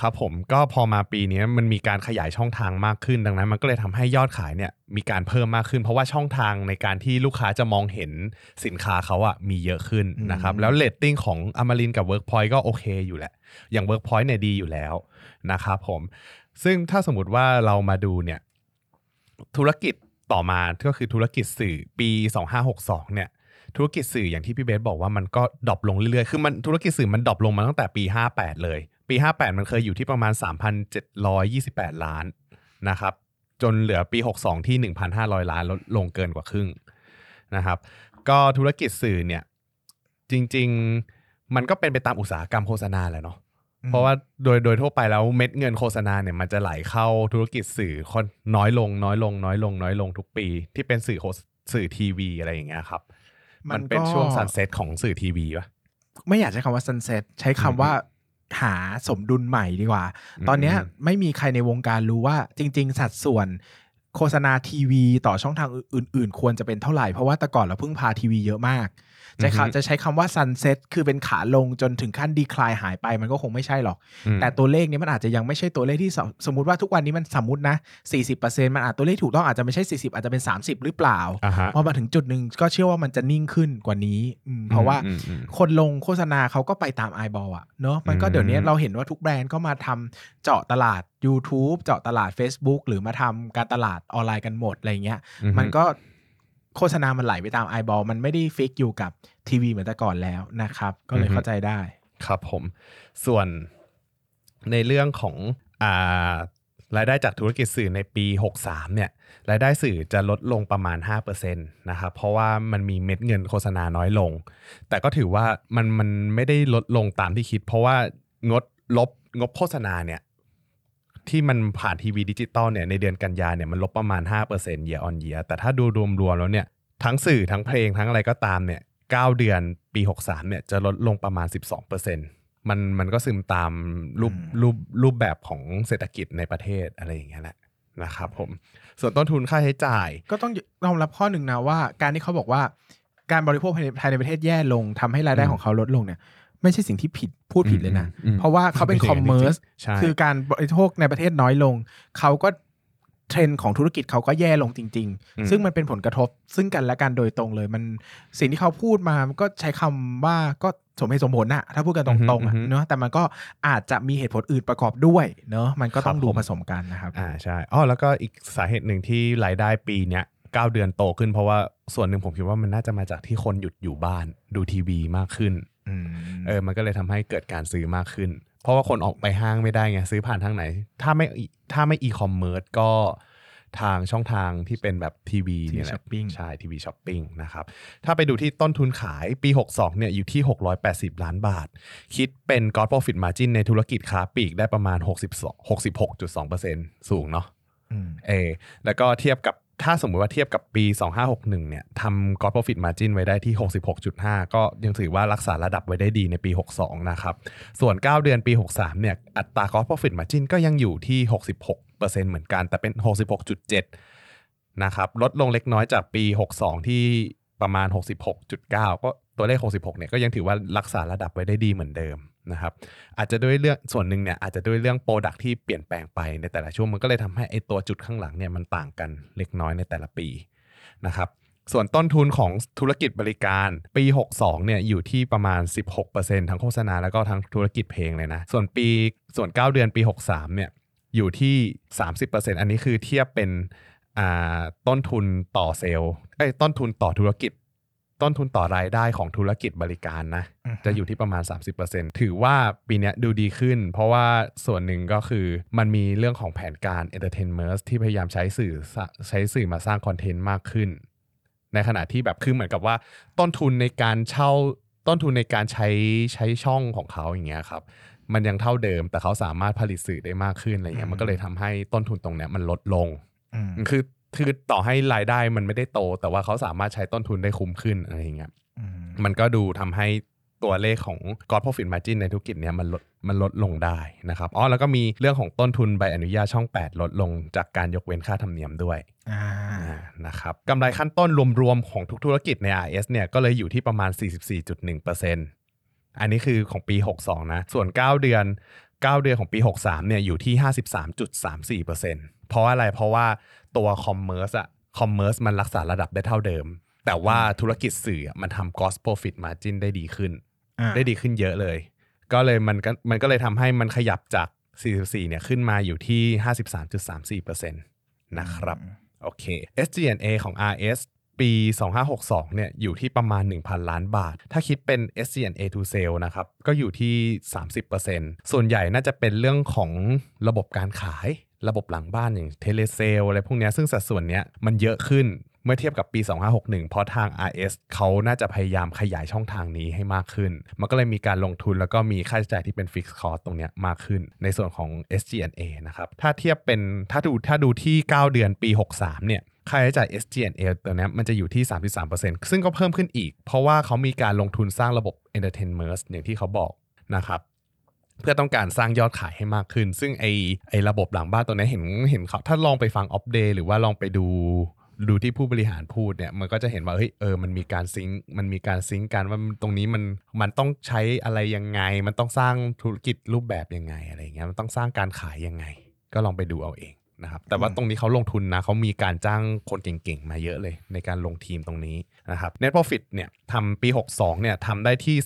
ครับผมก็พอมาปีนี้มันมีการขยายช่องทางมากขึ้นดังนั้น มันก็เลยทำให้ยอดขายเนี่ยมีการเพิ่มมากขึ้น เพราะว่าช่องทางในการที่ลูกค้าจะมองเห็นสินค้าเขาอะมีเยอะขึ้นอืมนะครับแล้วเรตติ้งของอมรินทร์กับ Workpoint ก็โอเคอยู่แหละ อย่าง Workpoint เนี่ยดีอยู่แล้วนะครับผมซึ่งถ้าสมมติว่าเรามาดูเนี่ยธุรกิจ ต่อมาก็คือธุรกิจสื่อปี 2562 เนี่ยธุรกิจสื่ออย่างที่พี่เบสบอกว่ามันก็ drop ลงเรื่อยๆ คือมันธุรกิจสื่อมัน drop ลงมาตั้งแต่ปี 58 เลย ปี 58 มันเคยอยู่ที่ประมาณ 3,728 ล้านนะครับ จนเหลือปี 62 ที่ 1,500 ล้านลดลงเกินกว่าครึ่งนะครับ ก็ธุรกิจสื่อเนี่ยจริงๆ มันก็เป็นไปตามอุตสาหกรรมโฆษณาแหละเนาะ เพราะว่าโดยโดยทั่วไปแล้วเม็ดเงินโฆษณาเนี่ยมันจะไหลเข้าธุรกิจสื่อคนน้อยลงน้อยลง น้อยลง น้อยลงทุกปี ที่เป็นสื่อโฆษสื่อทีวีอะไรอย่างเงี้ยครับ มันเป็นช่วงซันเซ็ตของสื่อทีวีปะไม่อยากใช้คำว่า sunset ใช้คำว่าหาสมดุลใหม่ดีกว่าอืมตอนเนี้ยไม่มีใครในวงการรู้ว่าจริง ๆ สัดส่วนโฆษณาทีวีต่อช่องทางอื่น ๆ ควรจะเป็นเท่าไหร่ เพราะว่าแต่ก่อนเราเพิ่งพาทีวีเยอะมาก จะอือฮึจะใช้คำว่า sunset คือเป็นขาลงจนถึงขั้นดีคลายหายไปมันก็คงไม่ใช่หรอกอืมแต่ตัวเลขนี้มันอาจจะยังไม่ใช่ตัวเลขที่สสมมติว่าทุกวันนี้มันสมมตินะ40%มันอาจตัวเลขถูกต้องอาจจะไม่ใช่ 40 อาจจะเป็น 30 หรือเปล่าอ่าฮะพอมาถึงจุดหนึ่งก็เชื่อว่ามันจะนิ่งขึ้นกว่านี้อืมเพราะว่าอืมอืมคนลงโฆษณาเขาก็ไปตามไอบอลอะเนอะมันก็อืมเดี๋ยวนี้เราเห็นว่าทุกแบรนด์ก็มาทำเจาะตลาด YouTube เจาะตลาด Facebook หรือมาทำการตลาดออนไลน์กันหมดอะไรเงี้ยอือฮึมันก็ โฆษณามันไหลไปตามไอบอลมันไม่ได้ฟิกอยู่กับทีวีเหมือนแต่ก่อนแล้วนะครับ ก็เลยเข้าใจได้ ครับผม ส่วนในเรื่องของอ่ารายได้จากธุรกิจสื่อในปี 63 เนี่ย รายได้สื่อจะลดลงประมาณ 5%นะครับ เพราะว่ามันมีเม็ดเงินโฆษณาน้อยลง แต่ก็ถือว่ามันมันไม่ได้ลดลงตามที่คิด เพราะว่างดลบงบโฆษณาเนี่ย ที่มันผ่านทีวีดิจิตอลเนี่ยในเดือนกันยาเนี่ยมันลบประมาณ 5% year on year แต่ถ้าดูรวมๆแล้วเนี่ยทั้งสื่อทั้งเพลงทั้งอะไรก็ตามเนี่ย9เดือนปี 63เนี่ยจะลดลงประมาณ 12%มันมันก็ซึมตามรูปอืมรูปรูปแบบของเศรษฐกิจในประเทศอะไรอย่างเงี้ยแหละนะครับผมส่วนต้นทุนค่าใช้จ่าย ก็ต้องยอมรับข้อหนึ่งนะว่า การที่เขาบอกว่าการบริโภคภายในภายในประเทศแย่ลงทำให้รายได้อืมของเขาลดลงเนี่ย ไม่ใช่สิ่งที่ผิดพูดผิดเลยนะอืมอืมเพราะว่าเขาเป็นไม่ใช่คอมเมอร์สใช่คือการบริโภคในประเทศน้อยลง เขาก็เทรนด์ของธุรกิจเขาก็แย่ลงจริงอืมๆซึ่งมันเป็นผลกระทบซึ่งกันและกันโดยตรงเลย มันสิ่งที่เขาพูดมามันก็ใช้คำว่าก็สมเหตุสมผลนะถ้าพูดกันตรงๆอะเนาะแต่มันก็อาจจะมีเหตุผลอื่นประกอบด้วยเนาะมันก็ต้องดูผสมกันนะครับอ่าใช่อ๋อแล้วก็อีกสาเหตุหนึ่งที่รายได้ปีเนี้ยเก้าเดือนโตขึ้นเพราะว่าส่วนหนึ่งผมคิดว่ามันน่าจะมาจากที่คนหยุดอยู่บ้านดูทีวีมากขึ้นอืม เออมันก็เลยทำให้เกิดการซื้อมากขึ้น เพราะว่าคนออกไปห้างไม่ได้ไงซื้อผ่านทางไหน ถ้าไม่ถ้าไม่อีคอมเมิร์ซก็ทางช่องทางที่เป็นแบบทีวีเนี่ยแหละ shopping ใช่ทีวีช้อปปิ้งนะครับ ถ้าไปดูที่ต้นทุนขายปี 62เนี่ยอยู่ที่ 680 ล้านบาท คิดเป็น gross profit margin ในธุรกิจค้าปลีกได้ประมาณ 62 66.2%สูงเนาะอืมเออแล้วก็เทียบกับ ถ้าสมมุติว่าเทียบกับปี 2561 เนี่ยทำ gross profit margin ไว้ได้ที่ 66.5 ก็ยังถือว่ารักษาระดับไว้ได้ดีในปี 62 นะครับ ส่วน 9 เดือนปี 63 เนี่ย อัตรา gross profit margin ก็ยังอยู่ที่ 66%เหมือนกัน แต่เป็น 66.7 นะครับ ลดลงเล็กน้อยจากปี 62 ที่ประมาณ 66.9 ก็ตัวเลข 66 เนี่ยก็ยังถือว่ารักษาระดับไว้ได้ดีเหมือนเดิม นะครับอาจจะด้วยเรื่องส่วนหนึ่งเนี่ยอาจจะด้วยเรื่องโปรดักที่เปลี่ยนแปลงไปในแต่ละช่วงมันก็เลยทำให้ไอตัวจุดข้างหลังเนี่ยมันต่างกันเล็กน้อยในแต่ละปีนะครับส่วนต้นทุนของธุรกิจบริการปี 62เนี่ยอยู่ที่ประมาณ 16%ทั้งโฆษณาแล้วก็ทั้งธุรกิจเพลงเลยนะ ส่วนปีส่วน 9 เดือนปี 63เนี่ยอยู่ที่ 30%อันนี้คือเทียบเป็นต้นทุนต่อเซลล์เอ้ต้นทุนต่อธุรกิจ ต้นทุนต่อรายได้ของธุรกิจบริการนะอือฮึจะอยู่ที่ประมาณ 30%ถือว่าปีเนี้ยดูดีขึ้น เพราะว่าส่วนหนึ่งก็คือมันมีเรื่องของแผนการ entertainment ที่พยายามใช้สื่อสะใช้สื่อมาสร้างคอนเทนต์มากขึ้น ในขณะที่แบบคือเหมือนกับว่า ต้นทุนในการเช่าต้นทุนในการใช้ใช้ช่องของเขาอย่างเงี้ยครับมันยังเท่าเดิมแต่เขาสามารถผลิตสื่อได้มากขึ้นอะไรเงี้ยมันก็เลยทำให้ต้นทุนตรงเนี้ยมันลดลงอืมคือ คือต่อให้รายได้มันไม่ได้โต แต่ว่าเขาสามารถใช้ต้นทุนได้คุ้มขึ้นอะไรอย่างเงี้ยอืมมันก็ดูทำให้ตัวเลขของ gross profit margin ในธุรกิจเนี้ยมันลดมันลดลงได้นะครับอ๋อแล้วก็มีเรื่องของต้นทุนใบอนุญาตช่อง 8 ลดลงจากการยกเว้นค่าธรรมเนียมด้วยอ่าอ่านะครับกำไรขั้นต้นรวมๆ ของทุกธุรกิจใน RS เนี่ยก็เลยอยู่ที่ประมาณ 44.1%อันนี้คือของปี 62 นะ ส่วน 9 เดือน 9 เดือนของปี 63 เนี่ยอยู่ที่ 53.34%เพราะอะไรเพราะว่า ตัว commerce อะ commerce มันรักษาระดับได้เท่าเดิม แต่ว่าธุรกิจสื่ออะมันทำ gross profit margin ได้ดีขึ้นอ่าได้ดีขึ้นเยอะเลย ก็เลยมันก็มันก็เลยทำให้มันขยับจาก 44 เนี่ยขึ้นมาอยู่ที่ 53.34%นะครับ โอเค SG&A ของ RS ปี 2562 เนี่ยอยู่ที่ประมาณ 1,000 ล้านบาท ถ้าคิดเป็น SG&A to sale นะครับ ก็อยู่ที่ 30%ส่วนใหญ่น่าจะเป็นเรื่องของระบบการขาย ระบบหลังบ้านอย่างเทเลเซลอะไรพวกนี้ซึ่งสัดส่วนเนี้ยมันเยอะขึ้นเมื่อเทียบกับปี 2561 เพราะทาง RS เขาน่าจะพยายามขยายช่องทางนี้ให้มากขึ้น มันก็เลยมีการลงทุนแล้วก็มีค่าใช้จ่ายที่เป็น Fixed Cost ตรงนี้มากขึ้น ในส่วนของ SG&A นะครับ ถ้าเทียบเป็นถ้าดูถ้าดูที่ 9 เดือนปี 63 เนี่ยค่าใช้จ่าย SG&A ตัวนี้มันจะอยู่ที่ 33%ซึ่งก็เพิ่มขึ้นอีก เพราะว่าเขามีการลงทุนสร้างระบบ Entertainment อย่างที่เขาบอกนะครับ เพื่อต้องการสร้างยอดขายให้มากขึ้น ซึ่งไอไอระบบหลังบ้านตัวนี้เห็นเห็นเขาถ้าลองไปฟังออฟเดย์หรือว่าลองไปดูดูที่ผู้บริหารพูดเนี่ยมันก็จะเห็นว่าเฮ้ยเออมันมีการซิงค์มันมีการซิงค์กันว่าตรงนี้มันมันต้องใช้อะไรยังไง มันต้องสร้างธุรกิจรูปแบบยังไงอะไรเงี้ยมันต้องสร้างการขายยังไง ก็ลองไปดูเอาเอง นะครับ แต่ว่าตรงนี้เขาลงทุนนะเขามีการจ้างคนเก่งๆ มาเยอะเลย ในการลงทีมตรงนี้นะครับ Net Profit เนี่ยทำปี 62เนี่ยทำได้ที่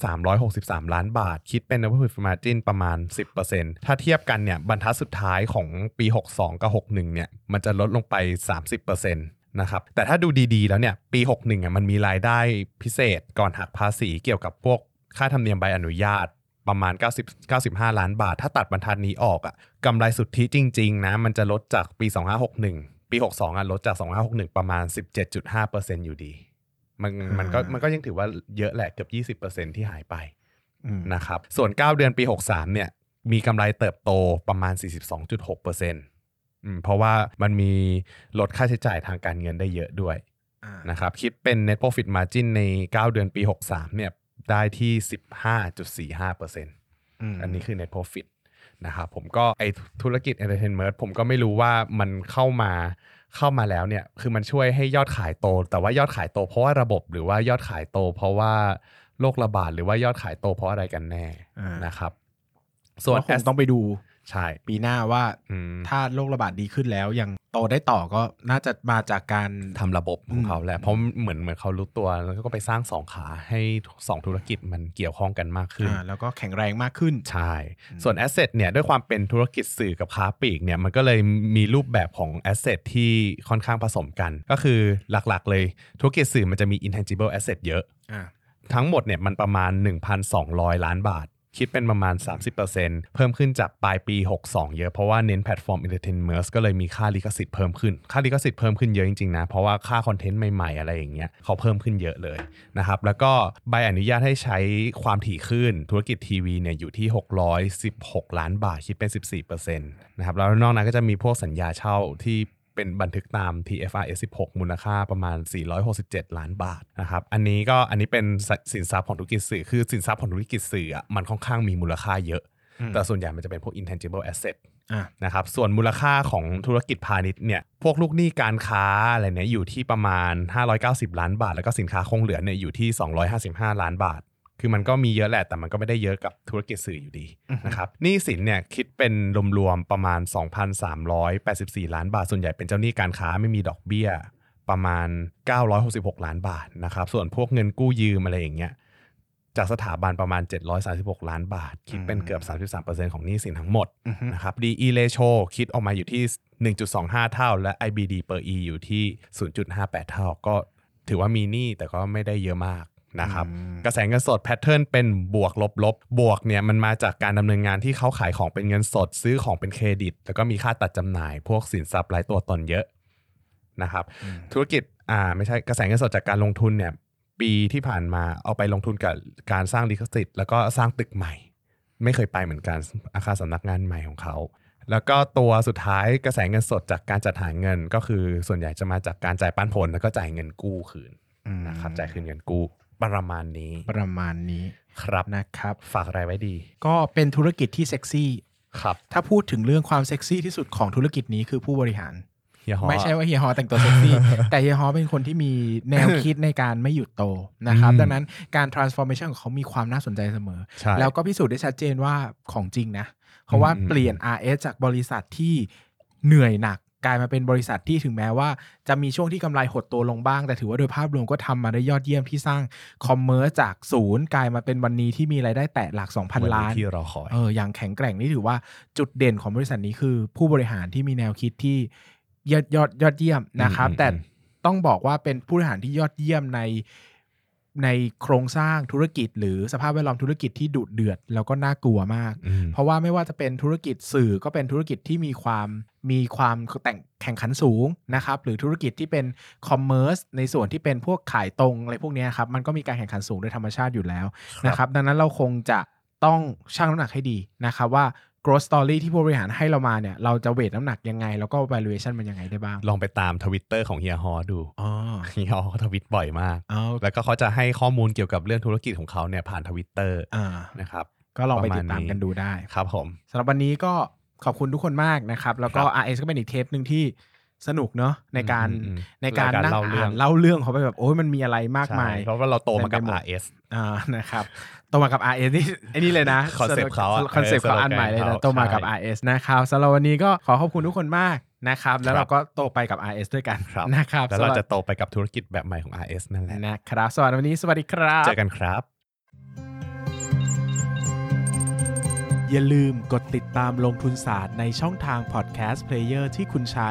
363 ล้านบาท คิดเป็น Net Profit Margin ประมาณ 10%ถ้าเทียบกันเนี่ยบรรทัดสุดท้ายของปี 62 กับ 61เนี่ยมันจะลดลงไป 30%นะครับแต่ถ้าดูดีๆแล้วเนี่ยปี 61อะมันมีรายได้พิเศษก่อนหักภาษีเกี่ยวกับพวกค่าธรรมเนียมใบอนุญาต ประมาณ 90 95 ล้านบาท ถ้าตัดบรรทัดนี้ออกอะ่ะกำไรสุทธิจริง ๆ นะ มันจะลดจากปี 2561 ปี 62อะลดจาก 2561 ประมาณ 17.5%อยู่ดี มันมันก็อ่ามัมันก็ยังถือว่าเยอะแหละเกือบ20%ที่หายไปอืมนะครับส่วน 9 เดือนปี 63 เนี่ย มีกำไรเติบโตประมาณ 42.6%อืมเพราะว่ามันมีลดค่าใช้จ่ายทางการเงินได้เยอะด้วยอ่านะครับคิดเป็น net profit margin ใน 9 เดือนปี 63 เนี่ย ได้ที่ 15.45%อืมอันนี้คือ net profit นะครับผมก็ไอธุรกิจ entertainment ผมก็ไม่รู้ว่ามันเข้ามาเข้ามาแล้วเนี่ยคือมันช่วยให้ยอดขายโต แต่ว่ายอดขายโตเพราะว่าระบบหรือว่ายอดขายโต เพราะว่าโรคระบาดหรือว่ายอดขายโตเพราะอะไรกันแน่อ่านนะครับ ส่ส่ววนนคงต้องไปดู ใช่ ปีหน้าว่าอืมถ้าโรคระบาดดีขึ้นแล้วยังโตได้ต่อก็น่าจะมาจากการทำระบบของเขาแหละเพราะเหมือนเหมือนเขารู้ตัวแล้วก็ไปสร้างสองขาให้สองธุรกิจมันเกี่ยวข้องกันมากขึ้นอ่าแล้วก็แข็งแรงมากขึ้น ใช่ ส่วน Asset เนี่ยด้วยความเป็นธุรกิจสื่อกับค้าปลีกเนี่ยมันก็เลยมีรูปแบบของ Asset ที่ค่อนข้างผสมกัน ก็คือหลักๆ เลยธุรกิจสื่อมันจะมี intangible asset เยอะอ่าทั้งหมดเนี่ยมันประมาณ 1,200 ล้านบาท คิดเป็นประมาณ 30%เพิ่มขึ้นจากปลายปี 62 เยอะ เพราะว่าเน้นแพลตฟอร์ม Entertainment ก็เลยมีค่าลิขสิทธิ์เพิ่มขึ้น ค่าลิขสิทธิ์เพิ่มขึ้นเยอะจริงๆนะ เพราะว่าค่าคอนเทนต์ใหม่ๆ อะไรอย่างเงี้ยเขาเพิ่มขึ้นเยอะเลยนะครับแล้วก็ใบอนุญาตให้ใช้ความถี่คลื่นธุรกิจทีวีเนี่ยอยู่ที่ 616 ล้านบาทคิดเป็น 14%นะครับแล้วนอกนั้นก็จะมีพวกสัญญาเช่าที่ เป็นบันทึกตาม TFRS 16 มูลค่าประมาณ 467 ล้านบาทนะครับ อันนี้ก็อันนี้เป็นสินทรัพย์ของธุรกิจสื่อ คือสินทรัพย์ของธุรกิจสื่ออะมันค่อนข้างมีมูลค่าเยอะอืมแต่ส่วนใหญ่มันจะเป็นพวก intangible asset อ่านะครับ ส่วนมูลค่าของธุรกิจพาณิชย์เนี่ย พวกลูกหนี้การค้าอะไรเนี่ยอยู่ที่ประมาณ 590 ล้านบาท แล้วก็สินค้าคงเหลือเนี่ยอยู่ที่ 255 ล้านบาท คือมันก็มีเยอะแหละแต่มันก็ไม่ได้เยอะกับธุรกิจสื่ออยู่ดีอือฮึนะครับหนี้สินเนี่ยคิดเป็นรวมๆประมาณ 2,384 ล้านบาทส่วนใหญ่เป็นเจ้าหนี้การค้าไม่มีดอกเบี้ยประมาณ 966 ล้านบาทนะครับ ส่วนพวกเงินกู้ยืมอะไรอย่างเงี้ยจากสถาบันประมาณ 736 ล้านบาท คิดเป็นเกือบ 33%ของหนี้สินทั้งหมดอือฮึนะครับ DE ratio คิดออกมาอยู่ที่ 1.25 เท่า และ IBD per E อยู่ที่ 0.58 เท่า ก็ถือว่ามีหนี้แต่ก็ไม่ได้เยอะมาก นะครับอืมกระแสเงินสดแพทเทิร์นเป็นบวกลบลบบวกเนี่ยมันมาจากการดำเนินงานที่เขาขายของเป็นเงินสดซื้อของเป็นเครดิต แล้วก็มีค่าตัดจำหน่าย พวกสินทรัพย์ไร้ตัวตนเยอะนะครับอืมธุรกิจอ่าไม่ใช่กระแสเงินสดจากการลงทุนเนี่ยปีที่ผ่านมาเอาไปลงทุนกับการสร้างลิขสิทธิ์แล้วก็สร้างตึกใหม่ ไม่เคยไปเหมือนกันอาคารสำนักงานใหม่ของเขาแล้วก็ตัวสุดท้ายกระแสเงินสดจากการจัดหาเงินก็คือส่วนใหญ่จะมาจากการจ่ายปันผลแล้วก็จ่ายเงินกู้คืนอืมนะครับจ่ายคืนเงินกู้ ประมาณนี้ ประมาณนี้ครับนะครับ ฝากอะไรไว้ดี ก็เป็นธุรกิจที่เซ็กซี่ครับ ถ้าพูดถึงเรื่องความเซ็กซี่ที่สุดของธุรกิจนี้คือผู้บริหารเฮียฮอไม่ใช่ว่าเฮียฮอแต่งตัวเซ็กซี่ แต่เฮียฮอเป็นคนที่มีแนวคิดในการไม่หยุดโตนะครับอืมดังนั้นการ transformation ของเขามีความน่าสนใจเสมอใช่แล้วก็พิสูจน์ได้ชัดเจนว่าของจริงนะ เพราะว่าอืมเปลี่ยน RS จากบริษัทที่เหนื่อยหนัก กลายมาเป็นบริษัทที่ถึงแม้ว่า จะมีช่วงที่กำไรหดตัวลงบ้าง แต่ถือว่าโดยภาพรวมก็ทำมาได้ยอดเยี่ยมที่สร้างคอมเมอร์จากศูนย์กลายมาเป็นวันนี้ที่มีรายได้แตะหลัก 2,000 ล้านที่เราขอเอออย่างแข็งแกร่งนี่ถือว่าจุดเด่นของบริษัทนี้คือ ผู้บริหารที่มีแนวคิดที่ยอดยอดยอดเยี่ยมนะครับอืมแต่อืมต้องบอกว่าเป็นผู้บริหารที่ยอดเยี่ยมใน ในโครงสร้างธุรกิจ หรือสภาพแวดล้อมธุรกิจที่ดุเดือด แล้วก็น่ากลัวมากอืมเพราะว่าไม่ว่าจะเป็นธุรกิจสื่อก็เป็นธุรกิจที่มีความมีความแต่งแข่งขันสูงนะครับหรือธุรกิจที่เป็นคอมเมอร์สในส่วนที่เป็นพวกขายตรงอะไรพวกเนี้ยครับมันก็มีการแข่งขันสูงโดยธรรมชาติอยู่แล้วนะครับ ดังนั้นเราคงจะต้องชั่งน้ำหนักให้ดีนะครับว่า growth story ที่ผู้บริหารให้เรามาเนี่ย เราจะเวทน้ำหนักยังไง แล้วก็ valuation มันยังไงได้บ้าง ลองไปตามทวิตเตอร์ของเฮียฮอดูอ๋อเฮียฮอเขาทวิตบ่อยมากเอาแล้วก็เขาจะให้ข้อมูลเกี่ยวกับเรื่องธุรกิจของเขาเนี่ยผ่านทวิตเตอร์อ่านะครับ ก็ลองไปประมาณติดตามนี้กันดูได้ ครับผมสำหรับวันนี้ก็ขอบคุณทุกคนมากนะครับ แล้วก็ครับ RS ก็เป็นอีกเทปหนึ่งที่ สนุกเนาะในการอืมอืมในการรายการนั่งเล่าเรื่อ่าองนเล่าเรื่องเขาไปแบบโอ้ยมันมีอะไรมากมายใช่เพราะว่าเราโตมากับเต็มไปหมด RS อ่านะครับโตมากับ RS นี่ไอ้นี่เลยนะ Concept เขาอะคอนเซปต์เออเขาอันใหม่เลยนะ slogan โตมากับใช่ RS นะครับสำหรับวันนี้ก็ขอขอบคุณทุกคนมากนะครับแล้วครับเราก็โตไปกับ RS ด้วยกันครับนะครับแล้วเราสำหจะบโตไปกับธุรกิจแบบใหม่ของ RS นั่นแหละนะครับสำหรับวันนี้สวัสดีครับเจอกันครับ อย่าลืมกดติดตามลงทุนศาสตร์ในช่องทางพอดแคสต์ player ที่คุณใช้